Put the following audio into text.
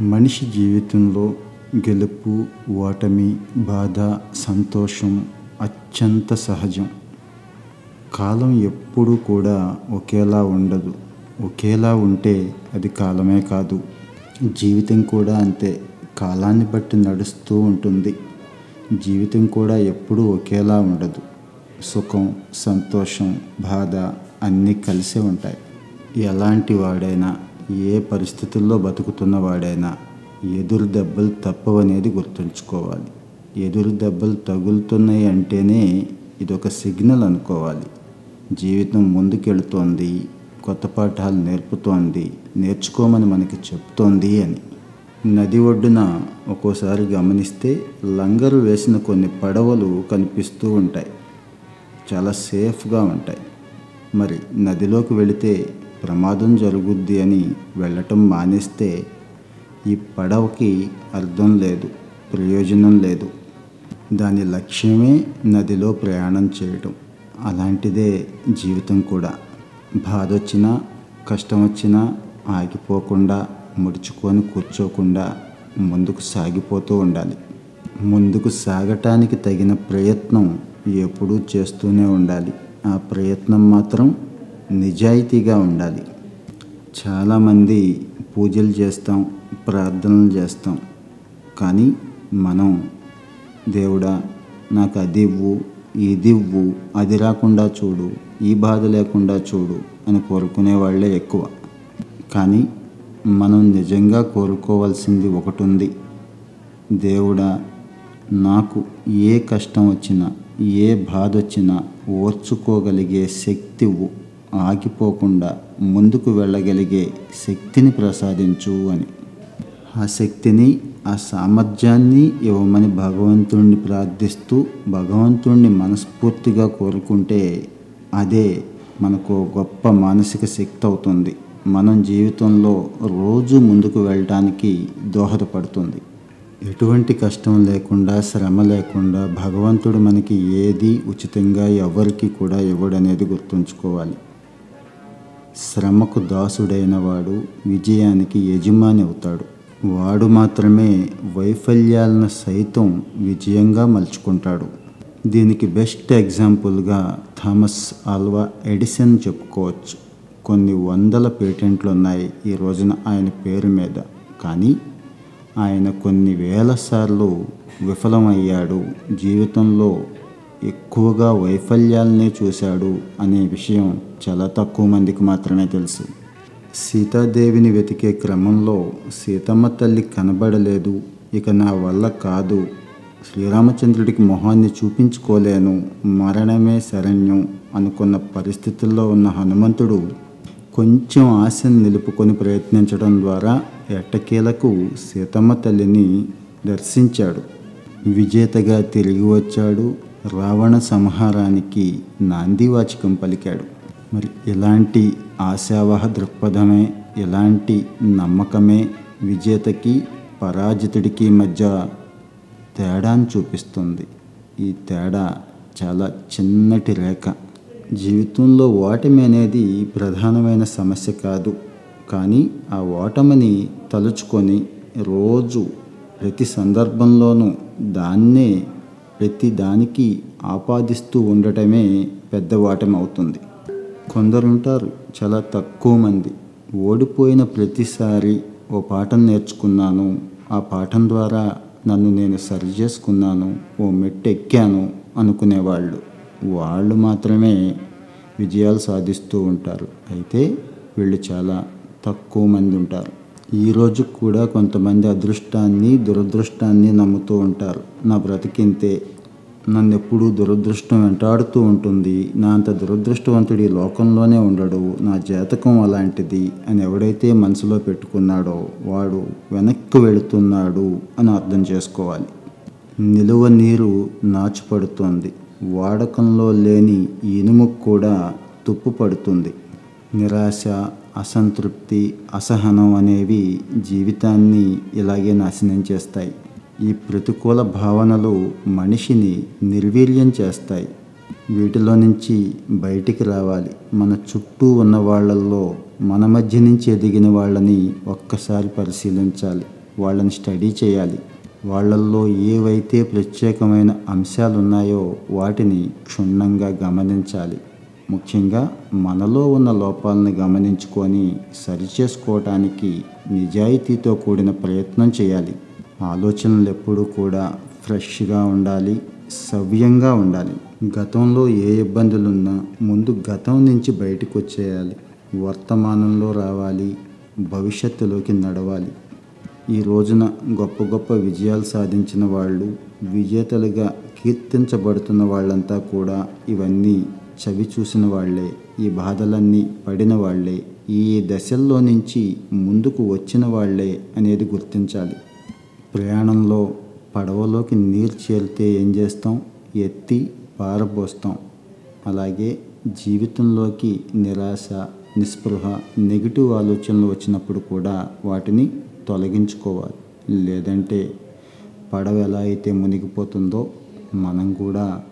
మనిషి జీవితంలో గెలుపు ఓటమి బాధ సంతోషం అత్యంత సహజం. కాలం ఎప్పుడూ కూడా ఒకేలా ఉండదు. ఒకేలా ఉంటే అది కాలమే కాదు. జీవితం కూడా అంతే. కాలాన్ని బట్టి నడుస్తూ ఉంటుంది. జీవితం కూడా ఎప్పుడూ ఒకేలా ఉండదు. సుఖం సంతోషం బాధ అన్నీ కలిసే ఉంటాయి. ఎలాంటి వాడైనా ఏ పరిస్థితుల్లో బతుకుతున్న వాడైనా ఎదురు దెబ్బలు తప్పవనేది గుర్తుంచుకోవాలి. ఎదురు దెబ్బలు తగులుతున్నాయి అంటేనే ఇదొక సిగ్నల్ అనుకోవాలి. జీవితం ముందుకెళుతోంది కొత్త పాఠాలు నేర్పుతోంది నేర్చుకోమని మనకి చెప్తోంది అని. నది ఒడ్డున ఒక్కోసారి గమనిస్తే లంగరు వేసిన కొన్ని పడవలు కనిపిస్తూ ఉంటాయి. చాలా సేఫ్గా ఉంటాయి. మరి నదిలోకి వెళితే ప్రమాదం జరుగుద్ది అని వెళ్ళటం మానేస్తే ఈ పడవకి అర్థం లేదు ప్రయోజనం లేదు. దాని లక్ష్యమే నదిలో ప్రయాణం చేయటం. అలాంటిదే జీవితం కూడా. బాధ వచ్చినా కష్టం వచ్చినా ఆగిపోకుండా ముడుచుకొని కూర్చోకుండా ముందుకు సాగిపోతూ ఉండాలి. ముందుకు సాగటానికి తగిన ప్రయత్నం ఎప్పుడూ చేస్తూనే ఉండాలి. ఆ ప్రయత్నం మాత్రం నిజాయితీగా ఉండాలి. చాలామంది పూజలు చేస్తాం ప్రార్థనలు చేస్తాం. కానీ మనం దేవుడా నాకు అది ఇవ్వు ఇది ఇవ్వు అది రాకుండా చూడు ఈ బాధ లేకుండా చూడు అని కోరుకునే వాళ్ళే ఎక్కువ. కానీ మనం నిజంగా కోరుకోవాల్సింది ఒకటి ఉంది దేవుడా నాకు ఏ కష్టం వచ్చినా ఏ బాధ వచ్చినా ఓర్చుకోగలిగే శక్తి ఇవ్వు. ఆగిపోకుండా ముందుకు వెళ్ళగలిగే శక్తిని ప్రసాదించు అని. ఆ శక్తిని ఆ సామర్థ్యాన్ని ఇవ్వమని భగవంతుణ్ణి ప్రార్థిస్తూ భగవంతుణ్ణి మనస్ఫూర్తిగా కోరుకుంటే అదే మనకు గొప్ప మానసిక శక్తి అవుతుంది. మనం జీవితంలో రోజు ముందుకు వెళ్ళటానికి దోహదపడుతుంది. ఎటువంటి కష్టం లేకుండా శ్రమ లేకుండా భగవంతుడు మనకి ఏది ఉచితంగా ఎవరికి కూడా ఇవ్వడనేది గుర్తుంచుకోవాలి. శ్రమకు దాసుడైన వాడు విజయానికి యజమాని అవుతాడు. వాడు మాత్రమే వైఫల్యాలను సైతం విజయంగా మలుచుకుంటాడు. దీనికి బెస్ట్ ఎగ్జాంపుల్గా థామస్ ఆల్వా ఎడిసన్ చెప్పుకోవచ్చు. కొన్ని వందల పేటెంట్లు ఉన్నాయి ఈ రోజున ఆయన పేరు మీద. కానీ ఆయన కొన్ని వేల సార్లు విఫలమయ్యాడు. జీవితంలో ఎక్కువగా వైఫల్యాలనే చూశాడు అనే విషయం చాలా తక్కువ మందికి మాత్రమే తెలుసు. సీతాదేవిని వెతికే క్రమంలో సీతమ్మ తల్లి కనబడలేదు. ఇక నా వల్ల కాదు. శ్రీరామచంద్రుడికి మొహాన్ని చూపించుకోలేను. మరణమే శరణ్యం అనుకున్న పరిస్థితుల్లో ఉన్న హనుమంతుడు కొంచెం ఆశను నిలుపుకొని ప్రయత్నించడం ద్వారా ఎట్టకేలకు సీతమ్మ తల్లిని దర్శించాడు. విజేతగా తిరిగి వచ్చాడు. రావణ సంహారానికి నాందివాచకం పలికాడు. మరి ఇలాంటి ఆశావహ దృక్పథమే ఇలాంటి నమ్మకమే విజేతకి పరాజితుడికి మధ్య తేడాను చూపిస్తుంది. ఈ తేడా చాలా చిన్నటి రేఖ. జీవితంలో ఓటమి అనేది ప్రధానమైన సమస్య కాదు. కానీ ఆ ఓటమిని తలుచుకొని రోజు ప్రతి సందర్భంలోనూ దాన్నే ప్రతిదానికి ఆపాదిస్తూ ఉండటమే పెద్ద అవుతుంది. కొందరుంటారు చాలా తక్కువ మంది. ఓడిపోయిన ప్రతిసారి ఓ పాఠం నేర్చుకున్నాను. ఆ పాఠం ద్వారా నన్ను నేను సరి చేసుకున్నాను. ఓ మెట్టు ఎక్కాను అనుకునేవాళ్ళు. వాళ్ళు మాత్రమే విజయాలు సాధిస్తూ ఉంటారు. అయితే వీళ్ళు చాలా తక్కువ మంది ఉంటారు. ఈరోజు కూడా కొంతమంది అదృష్టాన్ని దురదృష్టాన్ని నమ్ముతూ ఉంటారు. నా బ్రతికింతే నన్ను ఎప్పుడూ దురదృష్టం వెంటాడుతూ ఉంటుంది. నా అంత దురదృష్టవంతుడు ఈ లోకంలోనే ఉండడు. నా జాతకం అలాంటిది అని ఎవడైతే మనసులో పెట్టుకున్నాడో వాడు వెనక్కి వెళుతున్నాడు అని అర్థం చేసుకోవాలి. నిలువ నీరు నాచుపడుతోంది. వాడకంలో లేని ఇనుము కూడా తుప్పు పడుతుంది నిరాశ అసంతృప్తి అసహనం అనేవి జీవితాన్ని ఇలాగే నాశనం చేస్తాయి. ఈ ప్రతికూల భావనలు మనిషిని నిర్వీర్యం చేస్తాయి. వీటిలో నుంచి బయటికి రావాలి. మన చుట్టూ ఉన్న వాళ్ళల్లో మన మధ్య నుంచి ఎదిగిన వాళ్ళని ఒక్కసారి పరిశీలించాలి. వాళ్ళని స్టడీ చేయాలి. వాళ్ళల్లో ఏవైతే ప్రత్యేకమైన అంశాలు ఉన్నాయో వాటిని క్షుణ్ణంగా గమనించాలి. ముఖ్యంగా మనలో ఉన్న లోపాలను గమనించుకొని సరిచేసుకోవటానికి నిజాయితీతో కూడిన ప్రయత్నం చేయాలి. ఆలోచనలు ఎప్పుడూ కూడా ఫ్రెష్గా ఉండాలి సవ్యంగా ఉండాలి. గతంలో ఏ ఇబ్బందులున్నా ముందు గతం నుంచి బయటకు వచ్చేయాలి. వర్తమానంలో రావాలి భవిష్యత్తులోకి నడవాలి. ఈ రోజున గొప్ప గొప్ప విజయాలు సాధించిన వాళ్ళు విజేతలుగా కీర్తించబడుతున్న వాళ్ళంతా కూడా ఇవన్నీ చవి చూసిన వాళ్ళే ఈ బాధలన్నీ పడిన వాళ్ళే ఈ దశల్లో నుంచి ముందుకు వచ్చిన వాళ్ళే అనేది గుర్తించాలి. ప్రయాణంలో పడవలోకి నీరు చేరితే ఏం చేస్తాం? ఎత్తి పారబోస్తాం. అలాగే జీవితంలోకి నిరాశ నిస్పృహ నెగిటివ్ ఆలోచనలు వచ్చినప్పుడు కూడా వాటిని తొలగించుకోవాలి. లేదంటే పడవ ఎలా అయితే మునిగిపోతుందో మనం కూడా